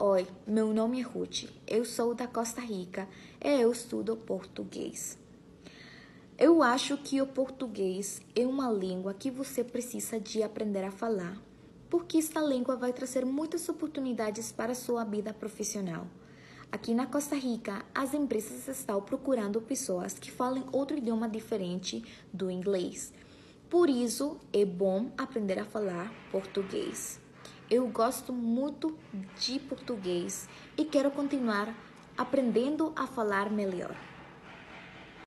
Oi, meu nome é Ruth. Eu sou da Costa Rica e eu estudo português. Eu acho que o português é uma língua que você precisa de aprender a falar, porque esta língua vai trazer muitas oportunidades para a sua vida profissional. Aqui na Costa Rica, as empresas estão procurando pessoas que falem outro idioma diferente do inglês. Por isso, é bom aprender a falar português. Eu gosto muito de português e quero continuar aprendendo a falar melhor.